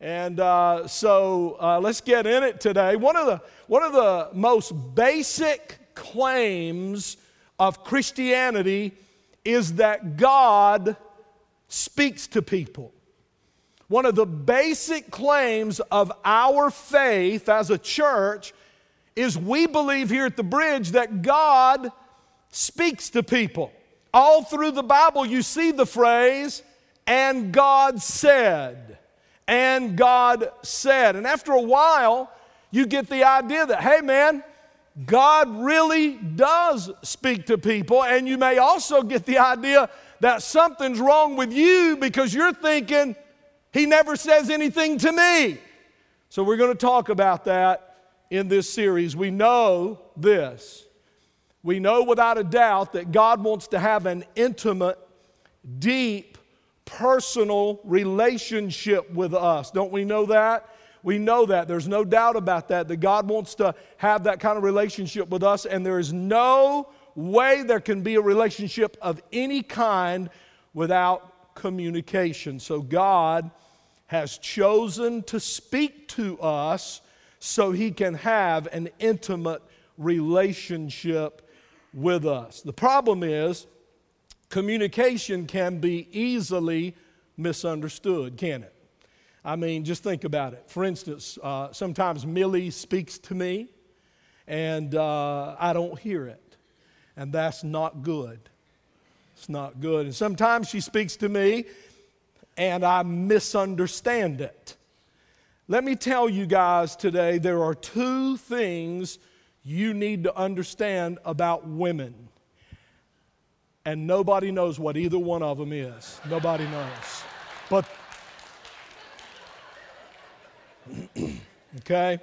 And uh, so uh, let's get in it today. One of, the, one of the most basic claims of Christianity is that God speaks to people. One of the basic claims of our faith as a church is we believe here at the bridge that God speaks to people. All through the Bible, you see the phrase, and God said. And God said. And after a while, you get the idea that, hey man, God really does speak to people. And you may also get the idea that something's wrong with you because you're thinking, He never says anything to me. So we're going to talk about that in this series. We know this. We know without a doubt that God wants to have an intimate, deep, personal relationship with us. Don't we know that? We know that. There's no doubt about that, that God wants to have that kind of relationship with us, and there is no way there can be a relationship of any kind without communication. So God has chosen to speak to us so he can have an intimate relationship with us. The problem is, communication can be easily misunderstood, can it? I mean, just think about it. For instance, uh, sometimes Millie speaks to me and uh, I don't hear it and that's not good. It's not good. And sometimes she speaks to me and I misunderstand it. Let me tell you guys today there are two things you need to understand about women. And nobody knows what either one of them is. Nobody knows. But, okay?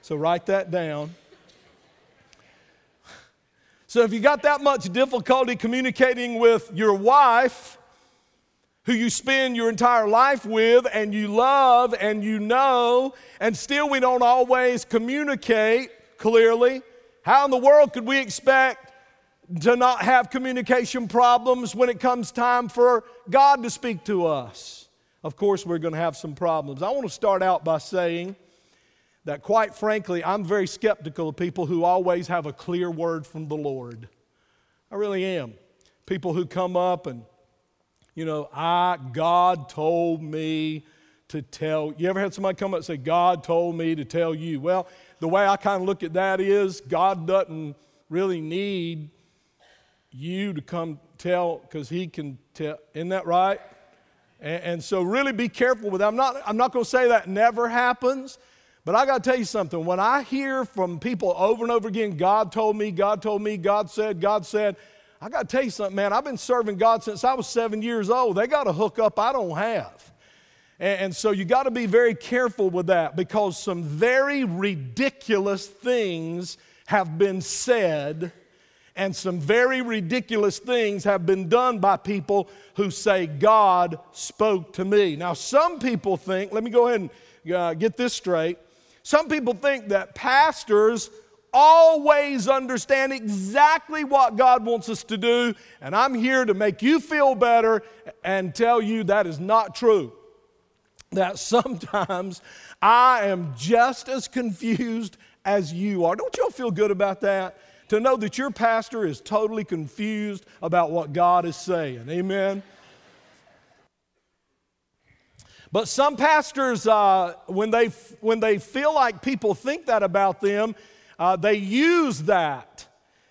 So write that down. So if you got that much difficulty communicating with your wife, who you spend your entire life with and you love and you know, and still we don't always communicate clearly, how in the world could we expect to not have communication problems when it comes time for God to speak to us? Of course, we're going to have some problems. I want to start out by saying that, quite frankly, I'm very skeptical of people who always have a clear word from the Lord. I really am. People who come up and, you know, I, God told me to tell. You ever had somebody come up and say, God told me to tell you? Well, the way I kind of look at that is God doesn't really need you to come tell because He can tell. Isn't that right? And, and so, really be careful with that. I'm not, I'm not going to say that never happens. But I got to tell you something. When I hear from people over and over again, God told me, God told me, God said, God said, I got to tell you something, man. I've been serving God since I was seven years old. They got a hook up I don't have. And, and so you got to be very careful with that because some very ridiculous things have been said and some very ridiculous things have been done by people who say, God spoke to me. Now, some people think, let me go ahead and uh, get this straight. Some people think that pastors always understand exactly what God wants us to do, and I'm here to make you feel better and tell you that is not true. That sometimes I am just as confused as you are. Don't y'all feel good about that? To know that your pastor is totally confused about what God is saying. Amen. But some pastors, uh, when, they, when they feel like people think that about them, uh, they use that.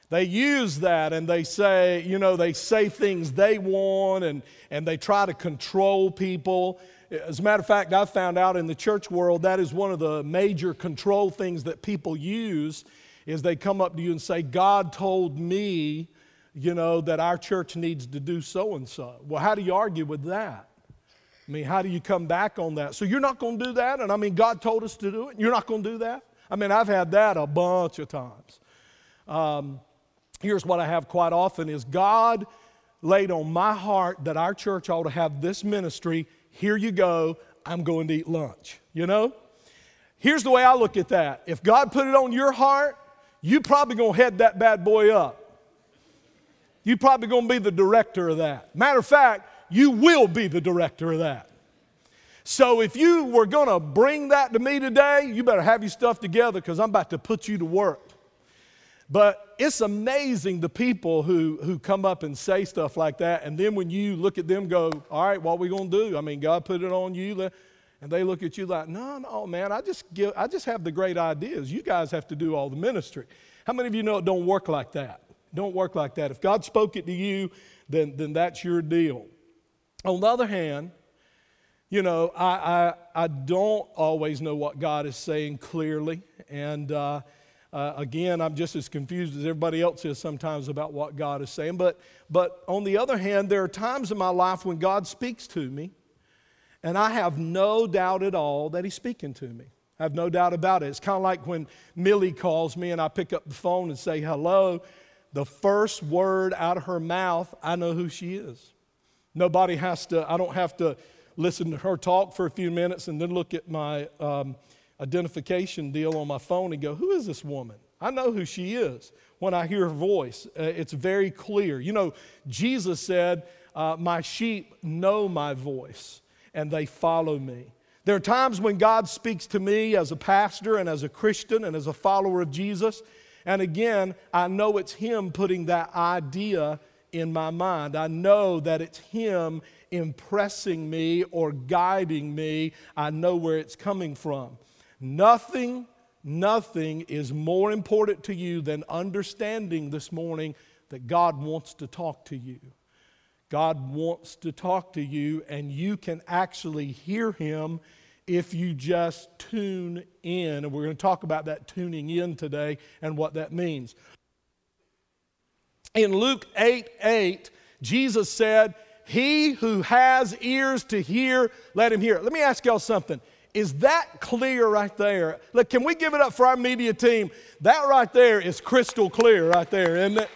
They use that and they say, you know, they say things they want and, and they try to control people. As a matter of fact, I've found out in the church world that is one of the major control things that people use is they come up to you and say, God told me, you know, that our church needs to do so and so. Well, how do you argue with that? I mean, how do you come back on that? So you're not going to do that? And I mean, God told us to do it. You're not going to do that? I mean, I've had that a bunch of times. Um, here's what I have quite often is God laid on my heart that our church ought to have this ministry. Here you go. I'm going to eat lunch. You know? Here's the way I look at that. If God put it on your heart, you probably to head that bad boy up. You probably to be the director of that. Matter of fact, you will be the director of that. So if you were to bring that to me today, you better have your stuff together because I'm about to put you to work. But it's amazing the people who, who come up and say stuff like that. And then when you look at them, go, All right, what are we going to do? I mean, God put it on you. And they look at you like, No, no, man, I just, give, I just have the great ideas. You guys have to do all the ministry. How many of you know it don't work like that? Don't work like that. If God spoke it to you, then, then that's your deal. On the other hand, you know, I, I, I don't always know what God is saying clearly. And uh, uh, again, I'm just as confused as everybody else is sometimes about what God is saying. But, but on the other hand, there are times in my life when God speaks to me, and I have no doubt at all that He's speaking to me. I have no doubt about it. It's kind of like when Millie calls me and I pick up the phone and say hello. The first word out of her mouth, I know who she is. Nobody has to, I don't have to listen to her talk for a few minutes and then look at my um, identification deal on my phone and go, Who is this woman? I know who she is when I hear her voice. Uh, it's very clear. You know, Jesus said, uh, My sheep know my voice and they follow me. There are times when God speaks to me as a pastor and as a Christian and as a follower of Jesus. And again, I know it's Him putting that idea in my mind. I know that it's Him impressing me or guiding me. I know where it's coming from. Nothing, nothing is more important to you than understanding this morning that God wants to talk to you. God wants to talk to you, and you can actually hear Him if you just tune in. And we're going to talk about that tuning in today and what that means. In Luke 8 8, Jesus said, He who has ears to hear, let him hear. Let me ask y'all something. Is that clear right there? Look, can we give it up for our media team? That right there is crystal clear right there, isn't it?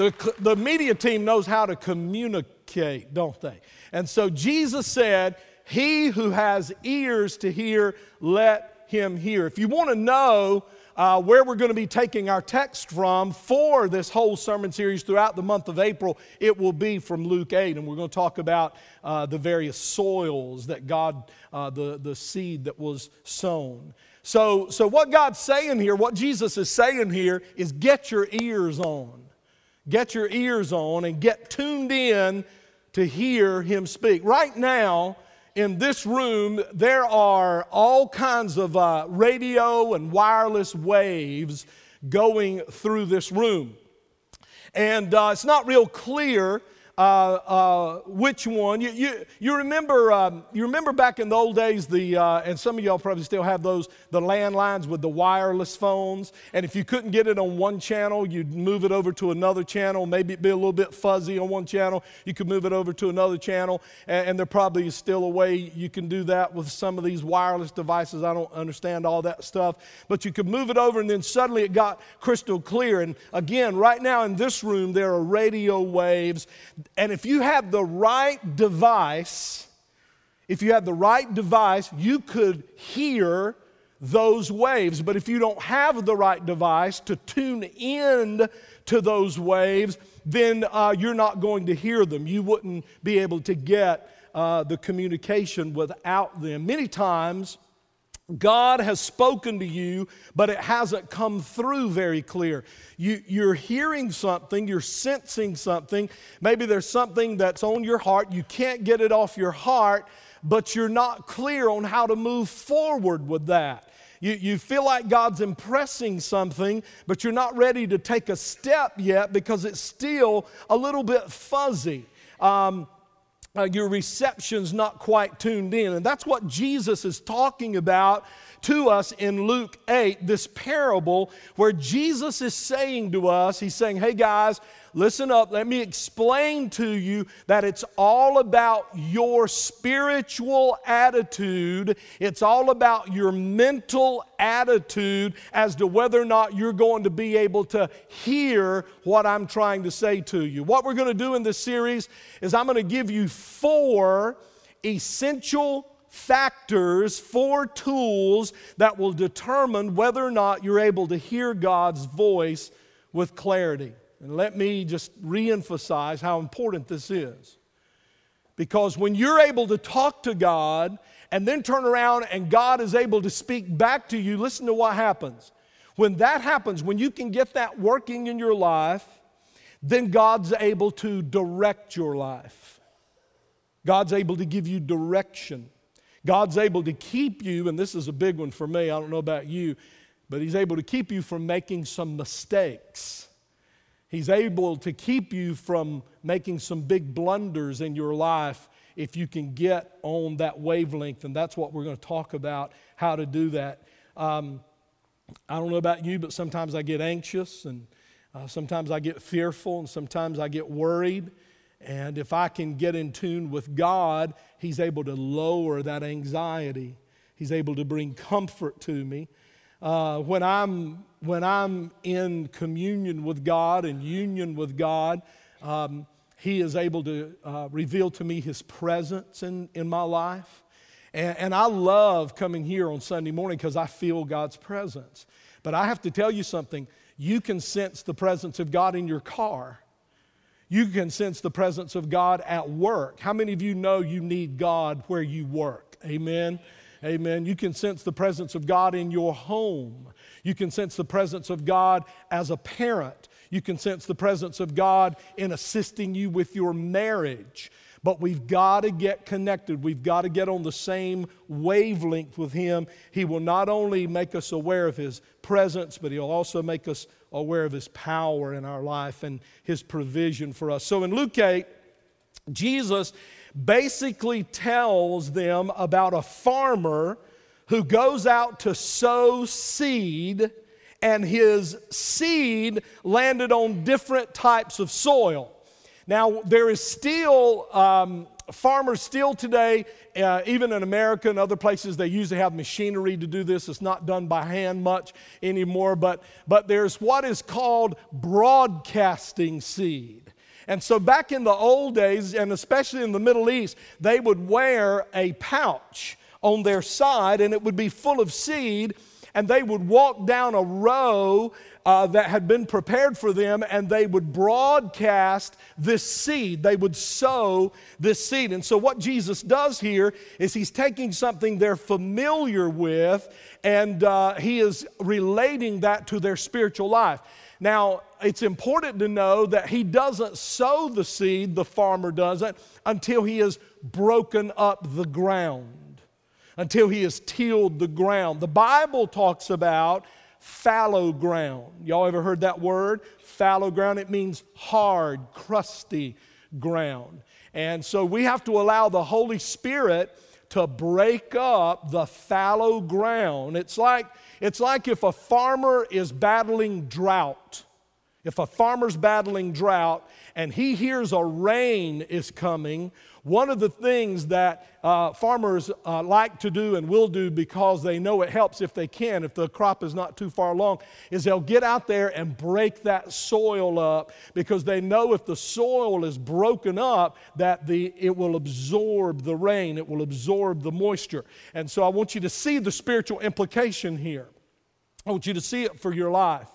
The, the media team knows how to communicate, don't they? And so Jesus said, He who has ears to hear, let him hear. If you want to know uh, where we're going to be taking our text from for this whole sermon series throughout the month of April, it will be from Luke 8. And we're going to talk about uh, the various soils that God, uh, the, the seed that was sown. So, so, what God's saying here, what Jesus is saying here, is get your ears on. Get your ears on and get tuned in to hear Him speak. Right now, in this room, there are all kinds of uh, radio and wireless waves going through this room. And uh, it's not real clear uh, uh, which one. You, you, you, remember, um, you remember back in the old days, the, uh, and some of y'all probably still have those, the landlines with the wireless phones. And if you couldn't get it on one channel, you'd move it over to another channel. Maybe it'd be a little bit fuzzy on one channel. You could move it over to another channel. And, and there probably is still a way you can do that with some of these wireless devices. I don't understand all that stuff. But you could move it over, and then suddenly it got crystal clear. And again, right now in this room, there are radio waves and if you have the right device, if you have the right device, you could hear those waves. But if you don't have the right device to tune in to those waves, then uh, you're not going to hear them. You wouldn't be able to get uh, the communication without them. Many times, God has spoken to you, but it hasn't come through very clear. You, are hearing something, you're sensing something. Maybe there's something that's on your heart. You can't get it off your heart, but you're not clear on how to move forward with that. You, you feel like God's impressing something, but you're not ready to take a step yet because it's still a little bit fuzzy. Um, uh, your reception's not quite tuned in. And that's what Jesus is talking about to us in Luke 8, this parable where Jesus is saying to us, He's saying, Hey guys, listen up, let me explain to you that it's all about your spiritual attitude. It's all about your mental attitude as to whether or not you're going to be able to hear what I'm trying to say to you. What we're going to do in this series is I'm going to give you four essential factors, four tools that will determine whether or not you're able to hear God's voice with clarity. And let me just reemphasize how important this is. Because when you're able to talk to God and then turn around and God is able to speak back to you, listen to what happens. When that happens, when you can get that working in your life, then God's able to direct your life. God's able to give you direction. God's able to keep you, and this is a big one for me, I don't know about you, but He's able to keep you from making some mistakes. He's able to keep you from making some big blunders in your life if you can get on that wavelength. And that's what we're going to talk about how to do that. Um, I don't know about you, but sometimes I get anxious and uh, sometimes I get fearful and sometimes I get worried. And if I can get in tune with God, He's able to lower that anxiety. He's able to bring comfort to me. Uh, when, I'm, when I'm in communion with God and union with God, um, He is able to uh, reveal to me His presence in, in my life. And, and I love coming here on Sunday morning because I feel God's presence. But I have to tell you something you can sense the presence of God in your car. You can sense the presence of God at work. How many of you know you need God where you work? Amen. Amen. You can sense the presence of God in your home. You can sense the presence of God as a parent. You can sense the presence of God in assisting you with your marriage. But we've got to get connected. We've got to get on the same wavelength with Him. He will not only make us aware of His presence, but He'll also make us aware of His power in our life and His provision for us. So in Luke 8, Jesus basically tells them about a farmer who goes out to sow seed, and his seed landed on different types of soil. Now, there is still, um, farmers still today, uh, even in America and other places, they usually have machinery to do this. It's not done by hand much anymore, but, but there's what is called broadcasting seed. And so, back in the old days, and especially in the Middle East, they would wear a pouch on their side and it would be full of seed and they would walk down a row uh, that had been prepared for them and they would broadcast this seed. They would sow this seed. And so, what Jesus does here is he's taking something they're familiar with and uh, he is relating that to their spiritual life. Now, it's important to know that he doesn't sow the seed, the farmer doesn't, until he has broken up the ground until he has tilled the ground. The Bible talks about fallow ground. Y'all ever heard that word? Fallow ground. It means hard, crusty ground. And so we have to allow the Holy Spirit to break up the fallow ground. It's like, it's like if a farmer is battling drought. If a farmer's battling drought and he hears a rain is coming, one of the things that uh, farmers uh, like to do and will do because they know it helps if they can, if the crop is not too far along, is they'll get out there and break that soil up because they know if the soil is broken up, that the, it will absorb the rain, it will absorb the moisture. And so I want you to see the spiritual implication here. I want you to see it for your life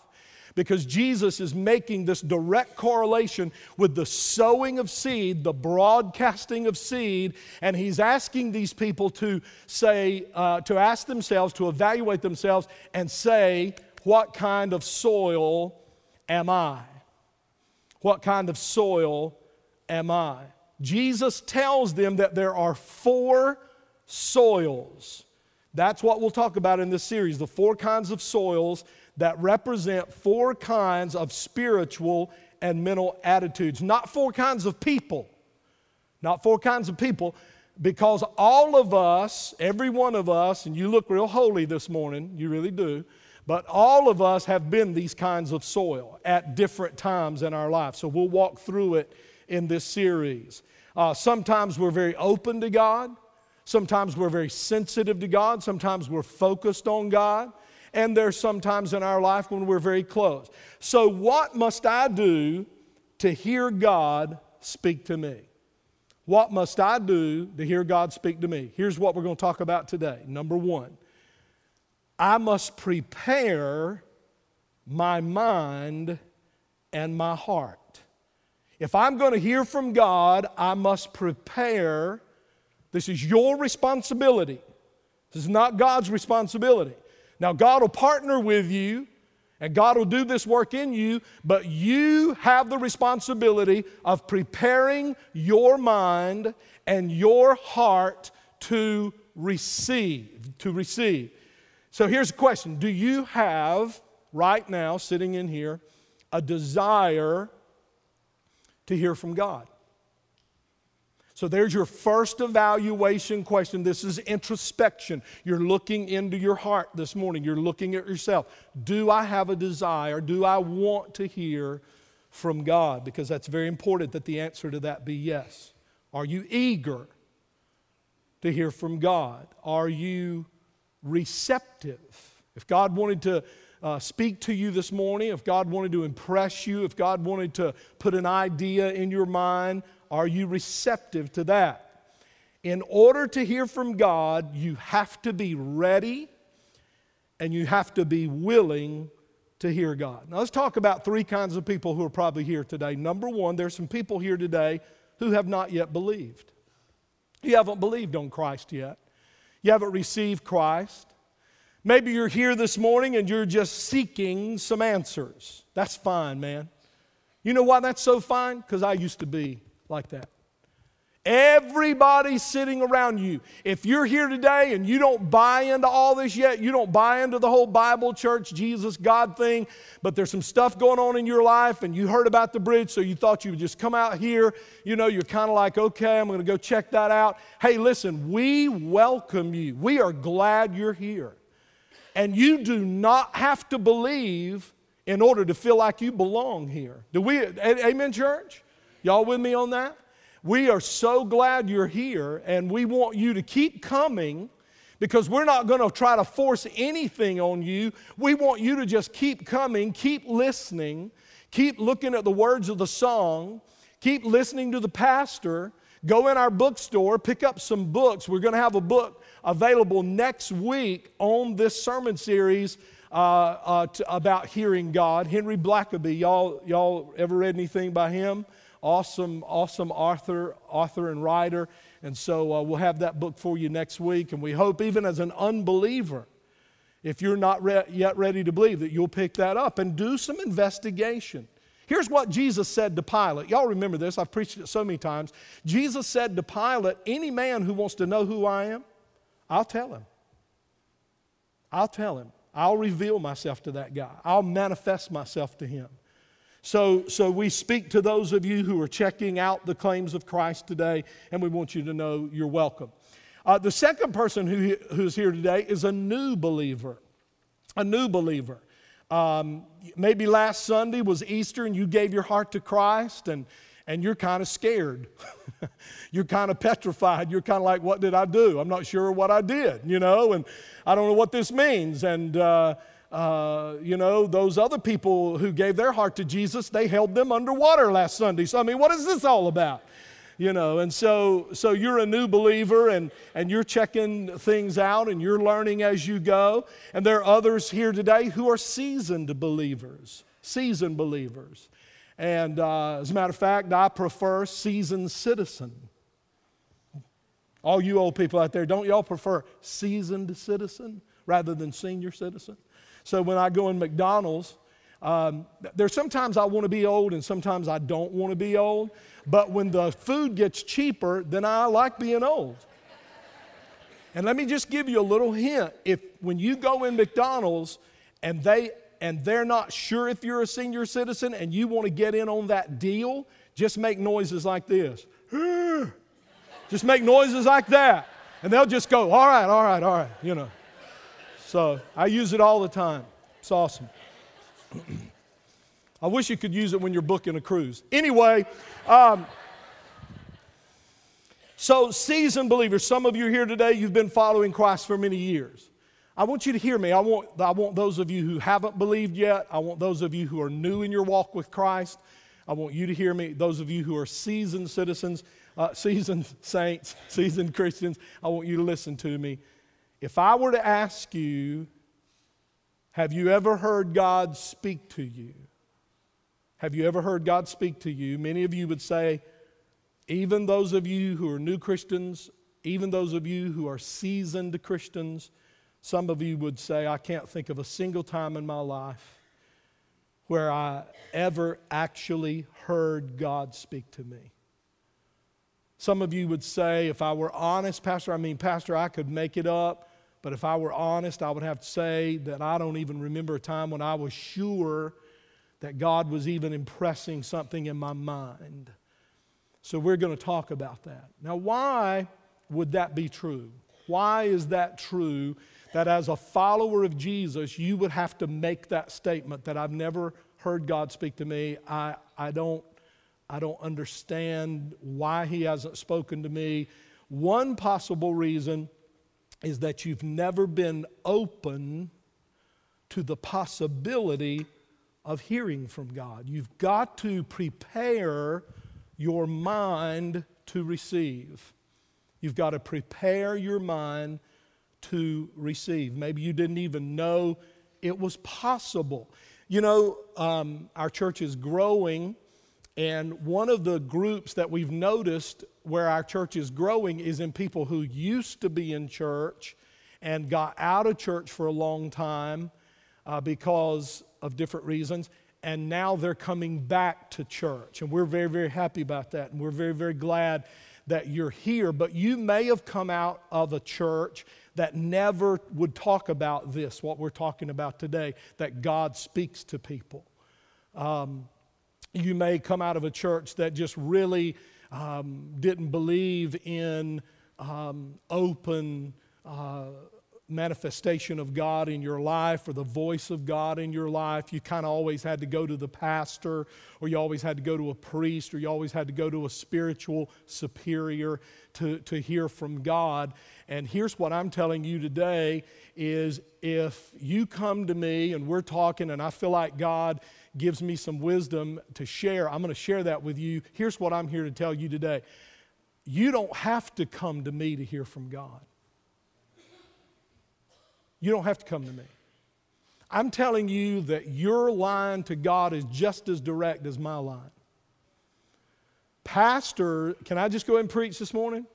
because Jesus is making this direct correlation with the sowing of seed, the broadcasting of seed, and he's asking these people to say, uh, to ask themselves, to evaluate themselves, and say, What kind of soil am I? What kind of soil am I? Jesus tells them that there are four soils. That's what we'll talk about in this series the four kinds of soils that represent four kinds of spiritual and mental attitudes, not four kinds of people. Not four kinds of people, because all of us, every one of us, and you look real holy this morning, you really do, but all of us have been these kinds of soil at different times in our life. So we'll walk through it in this series. Uh, sometimes we're very open to God. Sometimes we're very sensitive to God. Sometimes we're focused on God and there's sometimes in our life when we're very close. So, what must I do to hear God speak to me? What must I do to hear God speak to me? Here's what we're going to talk about today. Number one, I must prepare my mind and my heart. If I'm going to hear from God, I must prepare. This is your responsibility. This is not God's responsibility. Now, God will partner with you and God will do this work in you, but you have the responsibility of preparing your mind and your heart to receive. To receive. So here's a question Do you have, right now, sitting in here, a desire to hear from God? So there's your first evaluation question. This is introspection. You're looking into your heart this morning. You're looking at yourself. Do I have a desire? Do I want to hear from God? Because that's very important that the answer to that be yes. Are you eager to hear from God? Are you receptive? If God wanted to uh, speak to you this morning, if God wanted to impress you, if God wanted to put an idea in your mind, are you receptive to that? In order to hear from God, you have to be ready and you have to be willing to hear God. Now, let's talk about three kinds of people who are probably here today. Number one, there's some people here today who have not yet believed. You haven't believed on Christ yet, you haven't received Christ. Maybe you're here this morning and you're just seeking some answers. That's fine, man. You know why that's so fine? Because I used to be like that. Everybody sitting around you. If you're here today and you don't buy into all this yet, you don't buy into the whole Bible, church, Jesus, God thing, but there's some stuff going on in your life and you heard about the bridge, so you thought you would just come out here. You know, you're kind of like, okay, I'm going to go check that out. Hey, listen, we welcome you. We are glad you're here. And you do not have to believe in order to feel like you belong here. Do we, amen, church? Y'all with me on that? We are so glad you're here, and we want you to keep coming because we're not going to try to force anything on you. We want you to just keep coming, keep listening, keep looking at the words of the song, keep listening to the pastor. Go in our bookstore, pick up some books. We're going to have a book available next week on this sermon series uh, uh, to, about hearing God. Henry Blackaby, y'all, y'all ever read anything by him? Awesome, awesome author, author and writer. And so uh, we'll have that book for you next week. And we hope, even as an unbeliever, if you're not re- yet ready to believe, that you'll pick that up and do some investigation. Here's what Jesus said to Pilate. Y'all remember this, I've preached it so many times. Jesus said to Pilate, Any man who wants to know who I am, I'll tell him. I'll tell him. I'll reveal myself to that guy. I'll manifest myself to him. So, so we speak to those of you who are checking out the claims of Christ today, and we want you to know you're welcome. Uh, the second person who, who's here today is a new believer. A new believer. Um, maybe last Sunday was Easter and you gave your heart to Christ, and, and you're kind of scared. you're kind of petrified. You're kind of like, What did I do? I'm not sure what I did, you know, and I don't know what this means. And, uh, uh, you know, those other people who gave their heart to Jesus, they held them underwater last Sunday. So, I mean, what is this all about? You know, and so, so you're a new believer and, and you're checking things out and you're learning as you go. And there are others here today who are seasoned believers, seasoned believers. And uh, as a matter of fact, I prefer seasoned citizen. All you old people out there, don't y'all prefer seasoned citizen rather than senior citizen? So when I go in McDonald's, um, there's sometimes I want to be old and sometimes I don't want to be old. But when the food gets cheaper, then I like being old. And let me just give you a little hint. If when you go in McDonald's and they and they're not sure if you're a senior citizen and you want to get in on that deal, just make noises like this. just make noises like that. And they'll just go, all right, all right, all right, you know. So I use it all the time. It's awesome. I wish you could use it when you're booking a cruise. Anyway, um, so seasoned believers, some of you here today, you've been following Christ for many years. I want you to hear me. I want, I want those of you who haven't believed yet. I want those of you who are new in your walk with Christ. I want you to hear me. Those of you who are seasoned citizens, uh, seasoned saints, seasoned Christians, I want you to listen to me. If I were to ask you, have you ever heard God speak to you? Have you ever heard God speak to you? Many of you would say, even those of you who are new Christians, even those of you who are seasoned Christians, some of you would say, I can't think of a single time in my life where I ever actually heard God speak to me. Some of you would say, if I were honest, Pastor, I mean, Pastor, I could make it up, but if I were honest, I would have to say that I don't even remember a time when I was sure that God was even impressing something in my mind. So we're going to talk about that. Now, why would that be true? Why is that true that as a follower of Jesus, you would have to make that statement that I've never heard God speak to me? I, I, don't, I don't understand why He hasn't spoken to me. One possible reason is that you've never been open to the possibility of hearing from God. You've got to prepare your mind to receive. You've got to prepare your mind to receive. Maybe you didn't even know it was possible. You know, um, our church is growing, and one of the groups that we've noticed where our church is growing is in people who used to be in church and got out of church for a long time uh, because of different reasons, and now they're coming back to church. And we're very, very happy about that. And we're very, very glad that you're here. But you may have come out of a church that never would talk about this, what we're talking about today, that God speaks to people. Um, you may come out of a church that just really um, didn't believe in um, open. Uh, manifestation of God in your life or the voice of God in your life. You kind of always had to go to the pastor, or you always had to go to a priest, or you always had to go to a spiritual superior to, to hear from God. And here's what I'm telling you today is if you come to me and we're talking and I feel like God gives me some wisdom to share, I'm going to share that with you. Here's what I'm here to tell you today. You don't have to come to me to hear from God. You don't have to come to me. I'm telling you that your line to God is just as direct as my line. Pastor, can I just go and preach this morning?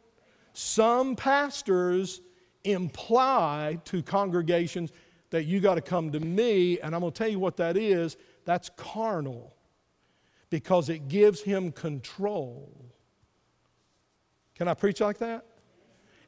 Some pastors imply to congregations that you got to come to me, and I'm going to tell you what that is. That's carnal because it gives him control. Can I preach like that?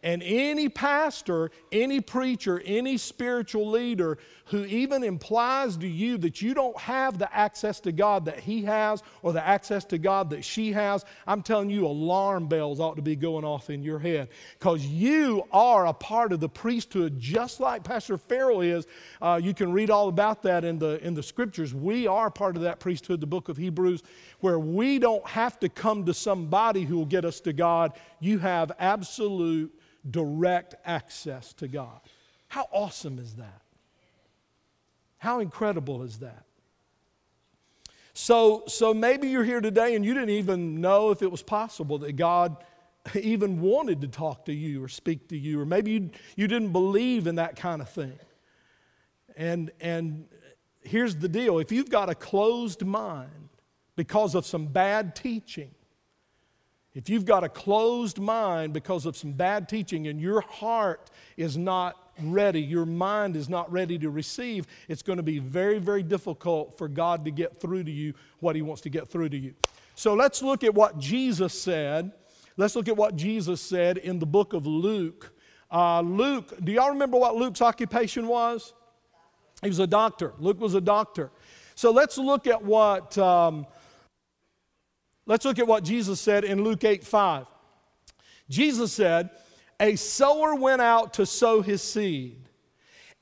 And any pastor, any preacher, any spiritual leader who even implies to you that you don't have the access to God that he has or the access to God that she has, I'm telling you, alarm bells ought to be going off in your head because you are a part of the priesthood just like Pastor Farrell is. Uh, you can read all about that in the, in the scriptures. We are part of that priesthood, the book of Hebrews, where we don't have to come to somebody who will get us to God. You have absolute direct access to God. How awesome is that? How incredible is that? So, so maybe you're here today and you didn't even know if it was possible that God even wanted to talk to you or speak to you, or maybe you, you didn't believe in that kind of thing. And, and here's the deal if you've got a closed mind because of some bad teaching, if you've got a closed mind because of some bad teaching and your heart is not ready, your mind is not ready to receive, it's going to be very, very difficult for God to get through to you what He wants to get through to you. So let's look at what Jesus said. Let's look at what Jesus said in the book of Luke. Uh, Luke, do y'all remember what Luke's occupation was? He was a doctor. Luke was a doctor. So let's look at what. Um, Let's look at what Jesus said in Luke 8 5. Jesus said, A sower went out to sow his seed.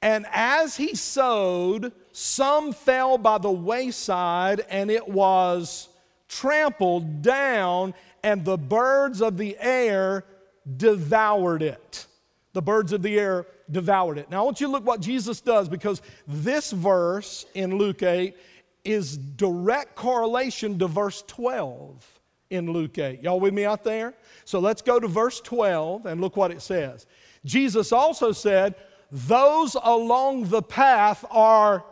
And as he sowed, some fell by the wayside, and it was trampled down, and the birds of the air devoured it. The birds of the air devoured it. Now, I want you to look what Jesus does because this verse in Luke 8 is direct correlation to verse 12 in Luke 8. Y'all with me out there? So let's go to verse 12 and look what it says. Jesus also said, Those along the path are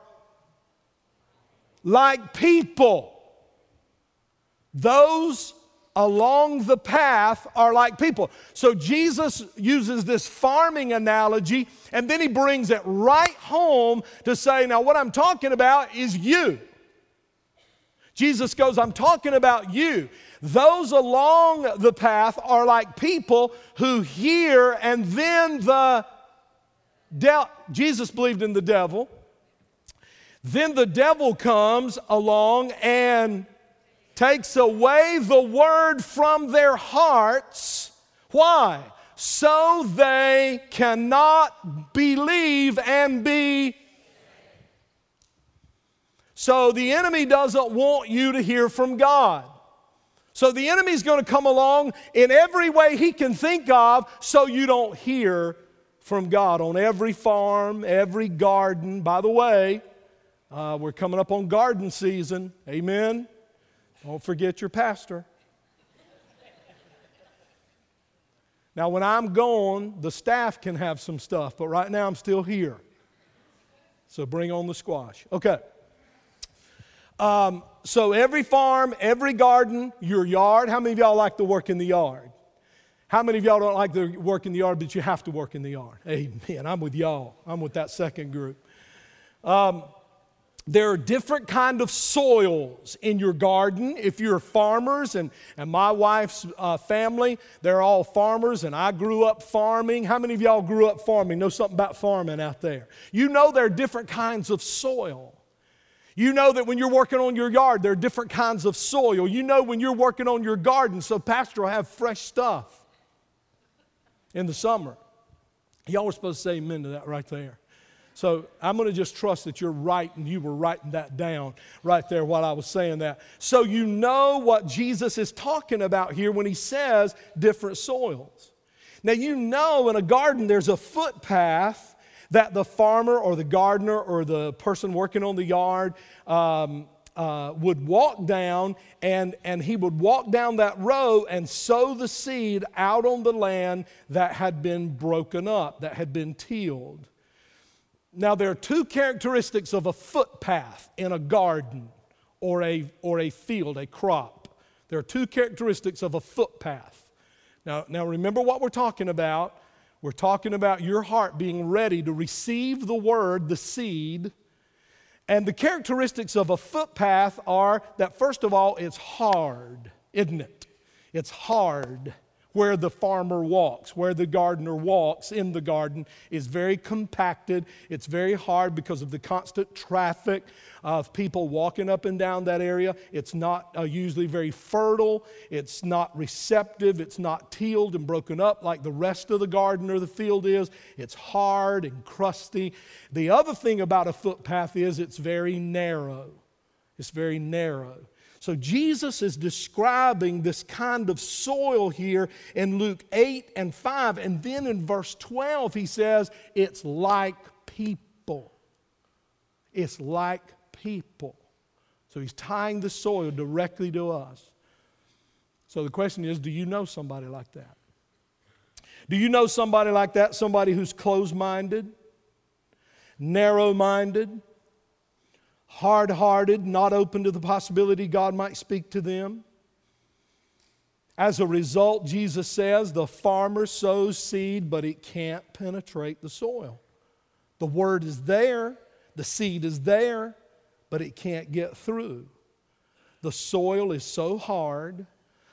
like people. Those along the path are like people. So Jesus uses this farming analogy and then he brings it right home to say, now what I'm talking about is you. Jesus goes, I'm talking about you. Those along the path are like people who hear and then the de- Jesus believed in the devil. Then the devil comes along and takes away the word from their hearts. Why? So they cannot believe and be. So the enemy doesn't want you to hear from God. So the enemy's going to come along in every way he can think of so you don't hear from God on every farm, every garden. By the way, uh, we're coming up on garden season. Amen. Don't forget your pastor. Now, when I'm gone, the staff can have some stuff, but right now I'm still here. So bring on the squash. Okay. Um, so every farm, every garden, your yard. How many of y'all like to work in the yard? How many of y'all don't like to work in the yard, but you have to work in the yard? Amen. I'm with y'all. I'm with that second group. Um, there are different kind of soils in your garden if you're farmers and, and my wife's uh, family they're all farmers and i grew up farming how many of y'all grew up farming know something about farming out there you know there are different kinds of soil you know that when you're working on your yard there are different kinds of soil you know when you're working on your garden so pastor will have fresh stuff in the summer y'all were supposed to say amen to that right there so I'm going to just trust that you're right and you were writing that down right there while I was saying that. So you know what Jesus is talking about here when he says different soils. Now, you know in a garden there's a footpath that the farmer or the gardener or the person working on the yard um, uh, would walk down and, and he would walk down that row and sow the seed out on the land that had been broken up, that had been tilled. Now, there are two characteristics of a footpath in a garden or a, or a field, a crop. There are two characteristics of a footpath. Now, now, remember what we're talking about. We're talking about your heart being ready to receive the word, the seed. And the characteristics of a footpath are that, first of all, it's hard, isn't it? It's hard where the farmer walks, where the gardener walks in the garden is very compacted. It's very hard because of the constant traffic of people walking up and down that area. It's not uh, usually very fertile. It's not receptive. It's not tilled and broken up like the rest of the garden or the field is. It's hard and crusty. The other thing about a footpath is it's very narrow. It's very narrow. So Jesus is describing this kind of soil here in Luke 8 and 5. And then in verse 12, he says, it's like people. It's like people. So he's tying the soil directly to us. So the question is do you know somebody like that? Do you know somebody like that? Somebody who's closed minded, narrow minded, hard hearted, not open to the possibility God might speak to them. As a result, Jesus says the farmer sows seed, but it can't penetrate the soil. The word is there, the seed is there, but it can't get through. The soil is so hard,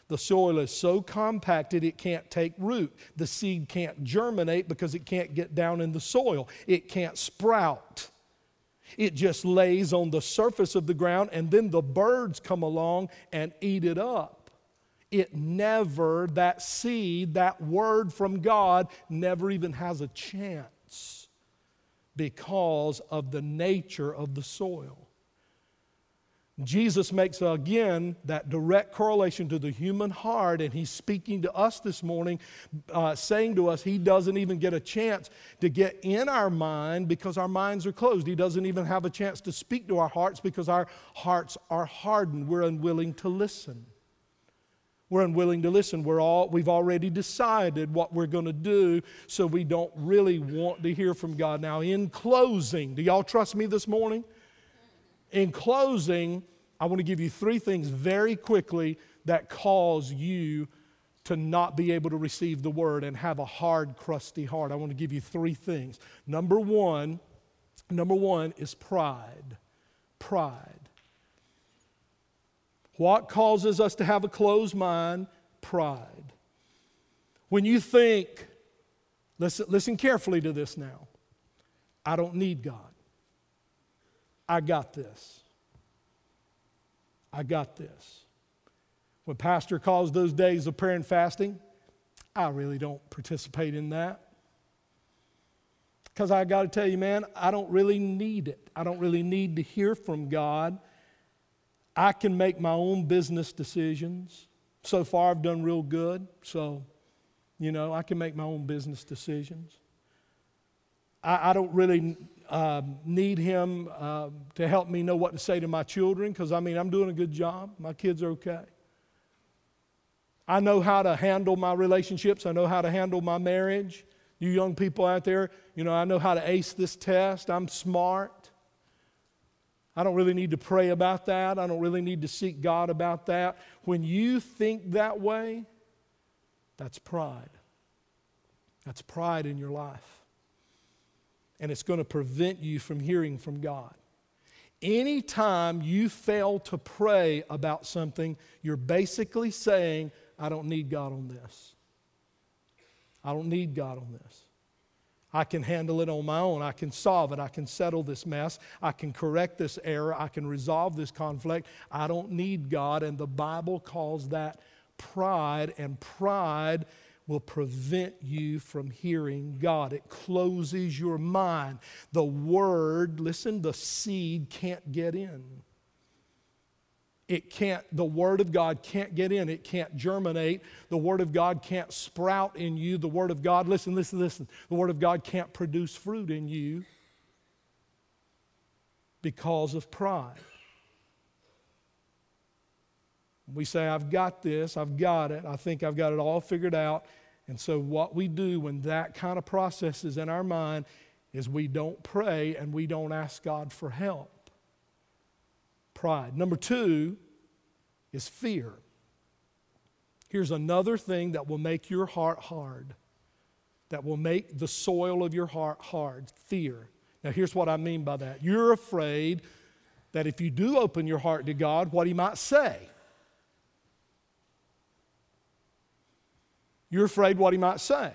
the soil is so compacted, it can't take root. The seed can't germinate because it can't get down in the soil, it can't sprout. It just lays on the surface of the ground, and then the birds come along and eat it up. It never, that seed, that word from God, never even has a chance because of the nature of the soil. Jesus makes again that direct correlation to the human heart, and he's speaking to us this morning, uh, saying to us, he doesn't even get a chance to get in our mind because our minds are closed. He doesn't even have a chance to speak to our hearts because our hearts are hardened. We're unwilling to listen. We're unwilling to listen. We're all, we've already decided what we're going to do, so we don't really want to hear from God. Now, in closing, do y'all trust me this morning? In closing, I want to give you three things very quickly that cause you to not be able to receive the word and have a hard, crusty heart. I want to give you three things. Number one, number one is pride. Pride. What causes us to have a closed mind? Pride. When you think, listen, listen carefully to this now. I don't need God. I got this. I got this. When Pastor calls those days of prayer and fasting, I really don't participate in that. Because I got to tell you, man, I don't really need it. I don't really need to hear from God. I can make my own business decisions. So far, I've done real good. So, you know, I can make my own business decisions. I, I don't really uh, need Him uh, to help me know what to say to my children because, I mean, I'm doing a good job. My kids are okay. I know how to handle my relationships, I know how to handle my marriage. You young people out there, you know, I know how to ace this test. I'm smart. I don't really need to pray about that. I don't really need to seek God about that. When you think that way, that's pride. That's pride in your life. And it's going to prevent you from hearing from God. Anytime you fail to pray about something, you're basically saying, I don't need God on this. I don't need God on this. I can handle it on my own. I can solve it. I can settle this mess. I can correct this error. I can resolve this conflict. I don't need God. And the Bible calls that pride, and pride will prevent you from hearing God. It closes your mind. The word, listen, the seed can't get in. It can't, the Word of God can't get in. It can't germinate. The Word of God can't sprout in you. The Word of God, listen, listen, listen. The Word of God can't produce fruit in you because of pride. We say, I've got this, I've got it, I think I've got it all figured out. And so, what we do when that kind of process is in our mind is we don't pray and we don't ask God for help pride. Number two is fear. Here's another thing that will make your heart hard, that will make the soil of your heart hard fear. Now, here's what I mean by that. You're afraid that if you do open your heart to God, what He might say. You're afraid what He might say.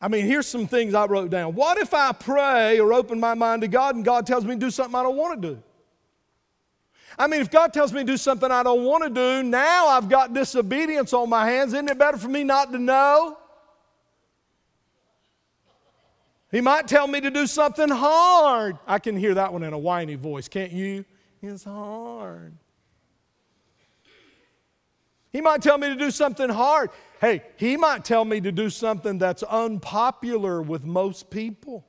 I mean, here's some things I wrote down. What if I pray or open my mind to God and God tells me to do something I don't want to do? I mean, if God tells me to do something I don't want to do, now I've got disobedience on my hands. Isn't it better for me not to know? He might tell me to do something hard. I can hear that one in a whiny voice, can't you? It's hard. He might tell me to do something hard. Hey, he might tell me to do something that's unpopular with most people.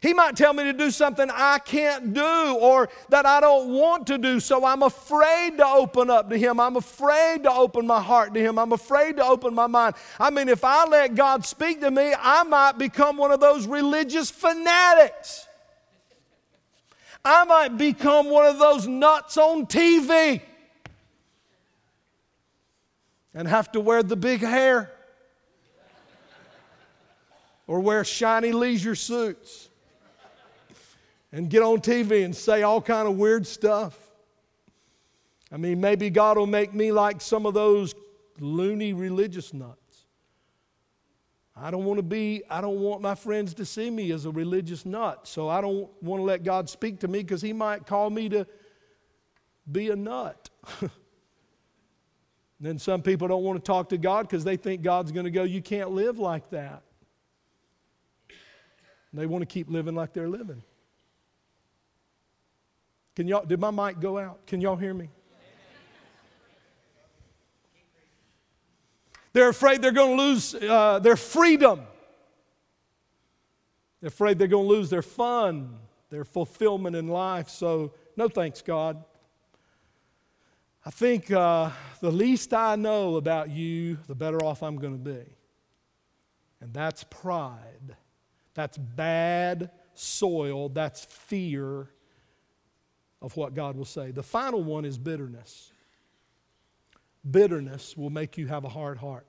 He might tell me to do something I can't do or that I don't want to do, so I'm afraid to open up to Him. I'm afraid to open my heart to Him. I'm afraid to open my mind. I mean, if I let God speak to me, I might become one of those religious fanatics. I might become one of those nuts on TV and have to wear the big hair or wear shiny leisure suits and get on TV and say all kind of weird stuff. I mean, maybe God will make me like some of those loony religious nuts. I don't want to be, I don't want my friends to see me as a religious nut. So I don't want to let God speak to me because He might call me to be a nut. then some people don't want to talk to God because they think God's going to go, You can't live like that. They want to keep living like they're living. Can y'all, did my mic go out? Can y'all hear me? They're afraid they're going to lose uh, their freedom. They're afraid they're going to lose their fun, their fulfillment in life. So, no thanks, God. I think uh, the least I know about you, the better off I'm going to be. And that's pride. That's bad soil. That's fear of what God will say. The final one is bitterness. Bitterness will make you have a hard heart.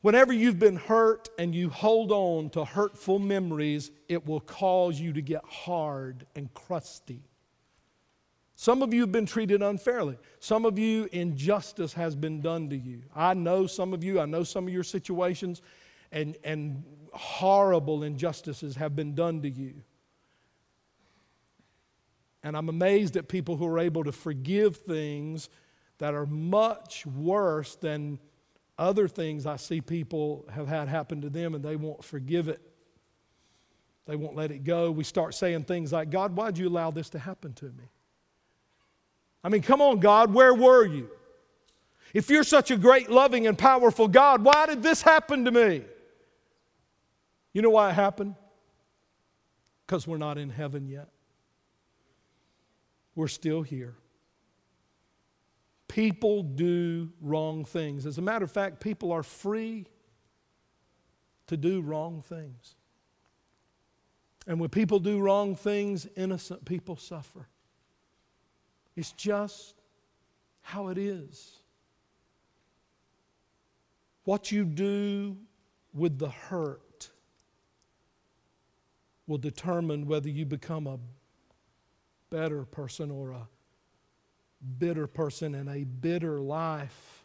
Whenever you've been hurt and you hold on to hurtful memories, it will cause you to get hard and crusty. Some of you have been treated unfairly. Some of you, injustice has been done to you. I know some of you, I know some of your situations, and, and horrible injustices have been done to you. And I'm amazed at people who are able to forgive things that are much worse than other things I see people have had happen to them and they won't forgive it. They won't let it go. We start saying things like, God, why'd you allow this to happen to me? I mean, come on, God, where were you? If you're such a great, loving, and powerful God, why did this happen to me? You know why it happened? Because we're not in heaven yet. We're still here. People do wrong things. As a matter of fact, people are free to do wrong things. And when people do wrong things, innocent people suffer. It's just how it is. What you do with the hurt will determine whether you become a better person or a bitter person, and a bitter life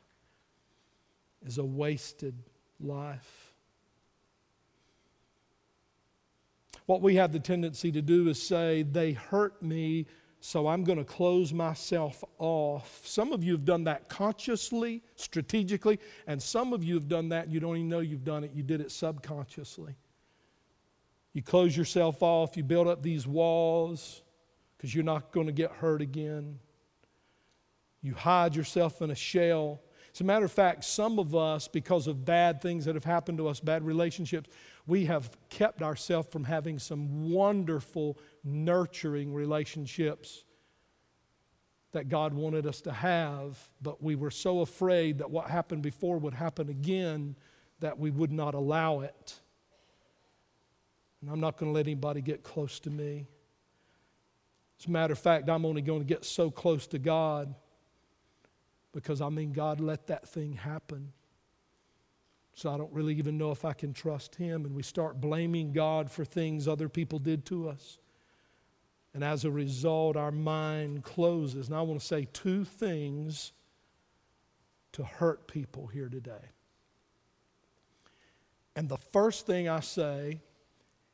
is a wasted life. What we have the tendency to do is say, they hurt me, so I'm going to close myself off. Some of you have done that consciously, strategically, and some of you have done that you don't even know you've done it. You did it subconsciously. You close yourself off, you build up these walls because you're not going to get hurt again. You hide yourself in a shell. As a matter of fact, some of us, because of bad things that have happened to us, bad relationships, we have kept ourselves from having some wonderful, nurturing relationships that God wanted us to have, but we were so afraid that what happened before would happen again that we would not allow it. And I'm not going to let anybody get close to me. As a matter of fact, I'm only going to get so close to God because I mean, God let that thing happen. So I don't really even know if I can trust Him. And we start blaming God for things other people did to us. And as a result, our mind closes. And I want to say two things to hurt people here today. And the first thing I say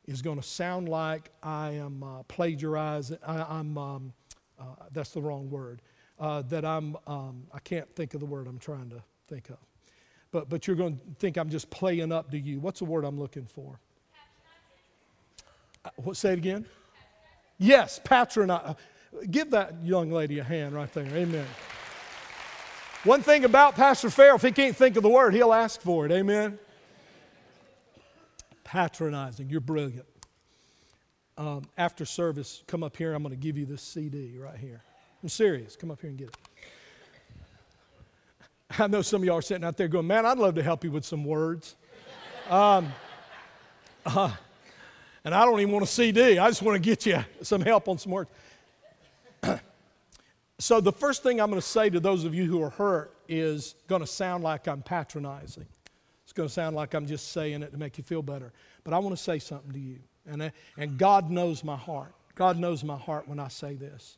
is going to sound like I am uh, plagiarizing. I, am um, uh, that's the wrong word uh, that I'm, um, I can't think of the word I'm trying to think of. But, but you're going to think I'm just playing up to you. What's the word I'm looking for? Uh, what, say it again. Yes, patronize. Give that young lady a hand right there. Amen. One thing about Pastor Farrell, if he can't think of the word, he'll ask for it. Amen. Patronizing. You're brilliant. Um, after service, come up here. I'm going to give you this CD right here. I'm serious. Come up here and get it. I know some of y'all are sitting out there going, man, I'd love to help you with some words. Um, uh, and I don't even want a CD. I just want to get you some help on some words. so, the first thing I'm going to say to those of you who are hurt is going to sound like I'm patronizing. It's going to sound like I'm just saying it to make you feel better. But I want to say something to you. And, uh, and God knows my heart. God knows my heart when I say this.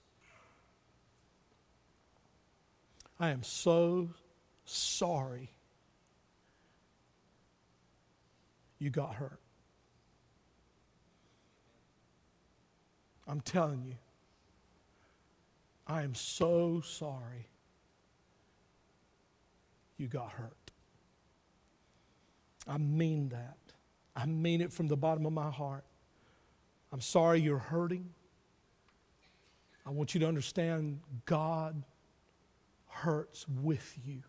I am so sorry you got hurt. I'm telling you, I am so sorry you got hurt. I mean that. I mean it from the bottom of my heart. I'm sorry you're hurting. I want you to understand God hurts with you.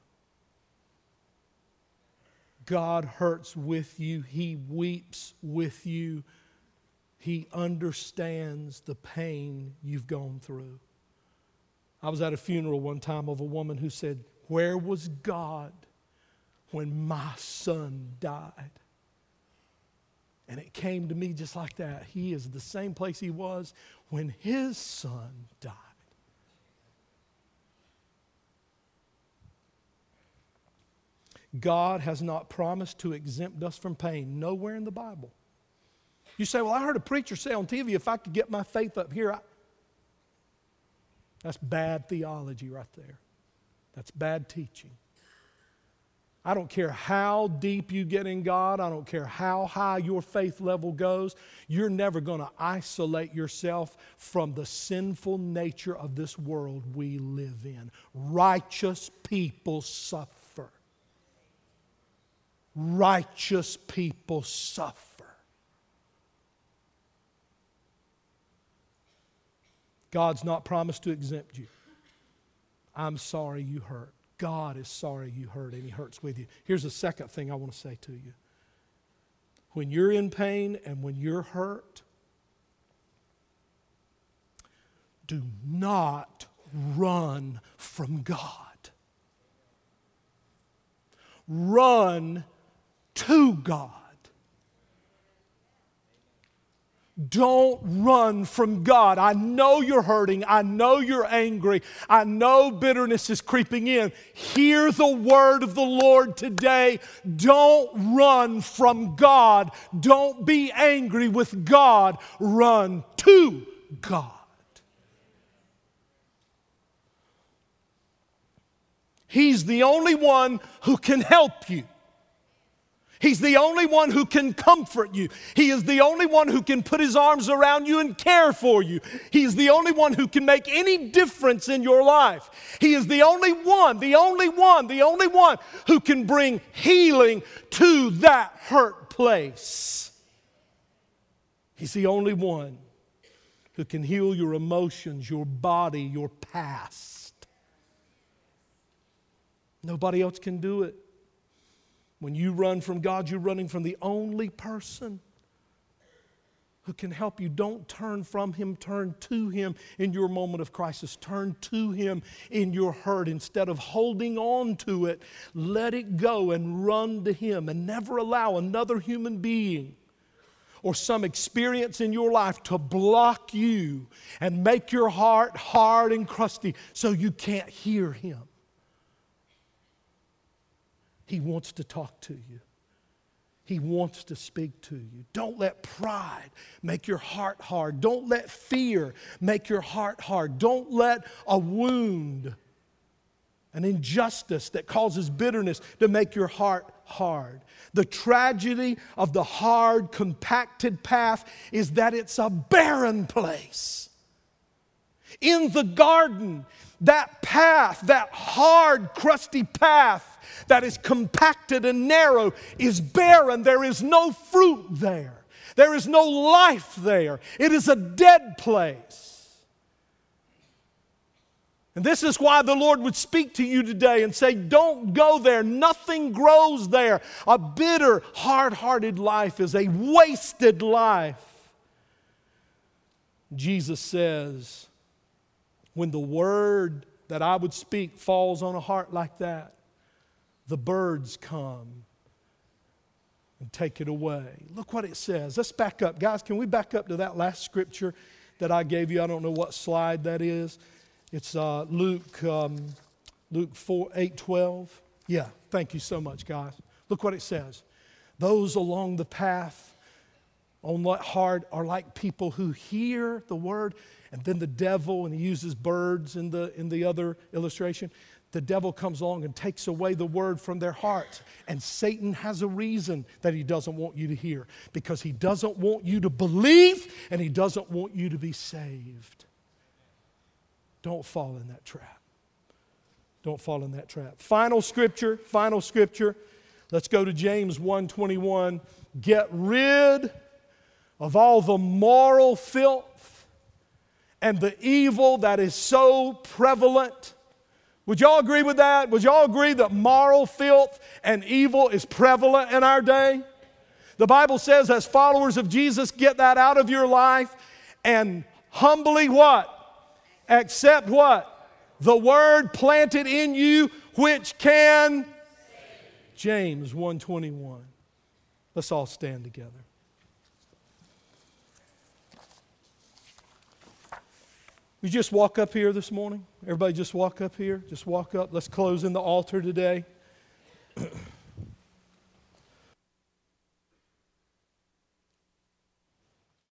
God hurts with you. He weeps with you. He understands the pain you've gone through. I was at a funeral one time of a woman who said, Where was God when my son died? And it came to me just like that. He is the same place he was when his son died. God has not promised to exempt us from pain. Nowhere in the Bible. You say, Well, I heard a preacher say on TV, if I could get my faith up here, I... that's bad theology right there. That's bad teaching. I don't care how deep you get in God, I don't care how high your faith level goes, you're never going to isolate yourself from the sinful nature of this world we live in. Righteous people suffer. Righteous people suffer. God's not promised to exempt you. I'm sorry you hurt. God is sorry you hurt and He hurts with you. Here's the second thing I want to say to you. When you're in pain and when you're hurt, do not run from God. Run to God. Don't run from God. I know you're hurting. I know you're angry. I know bitterness is creeping in. Hear the word of the Lord today. Don't run from God. Don't be angry with God. Run to God. He's the only one who can help you. He's the only one who can comfort you. He is the only one who can put his arms around you and care for you. He is the only one who can make any difference in your life. He is the only one, the only one, the only one who can bring healing to that hurt place. He's the only one who can heal your emotions, your body, your past. Nobody else can do it. When you run from God, you're running from the only person who can help you. Don't turn from Him, turn to Him in your moment of crisis. Turn to Him in your hurt. Instead of holding on to it, let it go and run to Him and never allow another human being or some experience in your life to block you and make your heart hard and crusty so you can't hear Him. He wants to talk to you. He wants to speak to you. Don't let pride make your heart hard. Don't let fear make your heart hard. Don't let a wound, an injustice that causes bitterness to make your heart hard. The tragedy of the hard, compacted path is that it's a barren place. In the garden, that path, that hard, crusty path, that is compacted and narrow is barren. There is no fruit there, there is no life there. It is a dead place. And this is why the Lord would speak to you today and say, Don't go there. Nothing grows there. A bitter, hard hearted life is a wasted life. Jesus says, When the word that I would speak falls on a heart like that, the birds come and take it away. Look what it says. Let's back up. Guys, can we back up to that last scripture that I gave you? I don't know what slide that is. It's uh, Luke, um, Luke 4, 8, 12. Yeah, thank you so much, guys. Look what it says. Those along the path on what hard are like people who hear the word, and then the devil, and he uses birds in the, in the other illustration the devil comes along and takes away the word from their heart. And Satan has a reason that he doesn't want you to hear because he doesn't want you to believe and he doesn't want you to be saved. Don't fall in that trap. Don't fall in that trap. Final scripture, final scripture. Let's go to James 1:21. Get rid of all the moral filth and the evil that is so prevalent would y'all agree with that? Would y'all agree that moral filth and evil is prevalent in our day? The Bible says, as followers of Jesus, get that out of your life and humbly what? Accept what? The word planted in you which can James 121. Let's all stand together. We just walk up here this morning? Everybody just walk up here. Just walk up. Let's close in the altar today.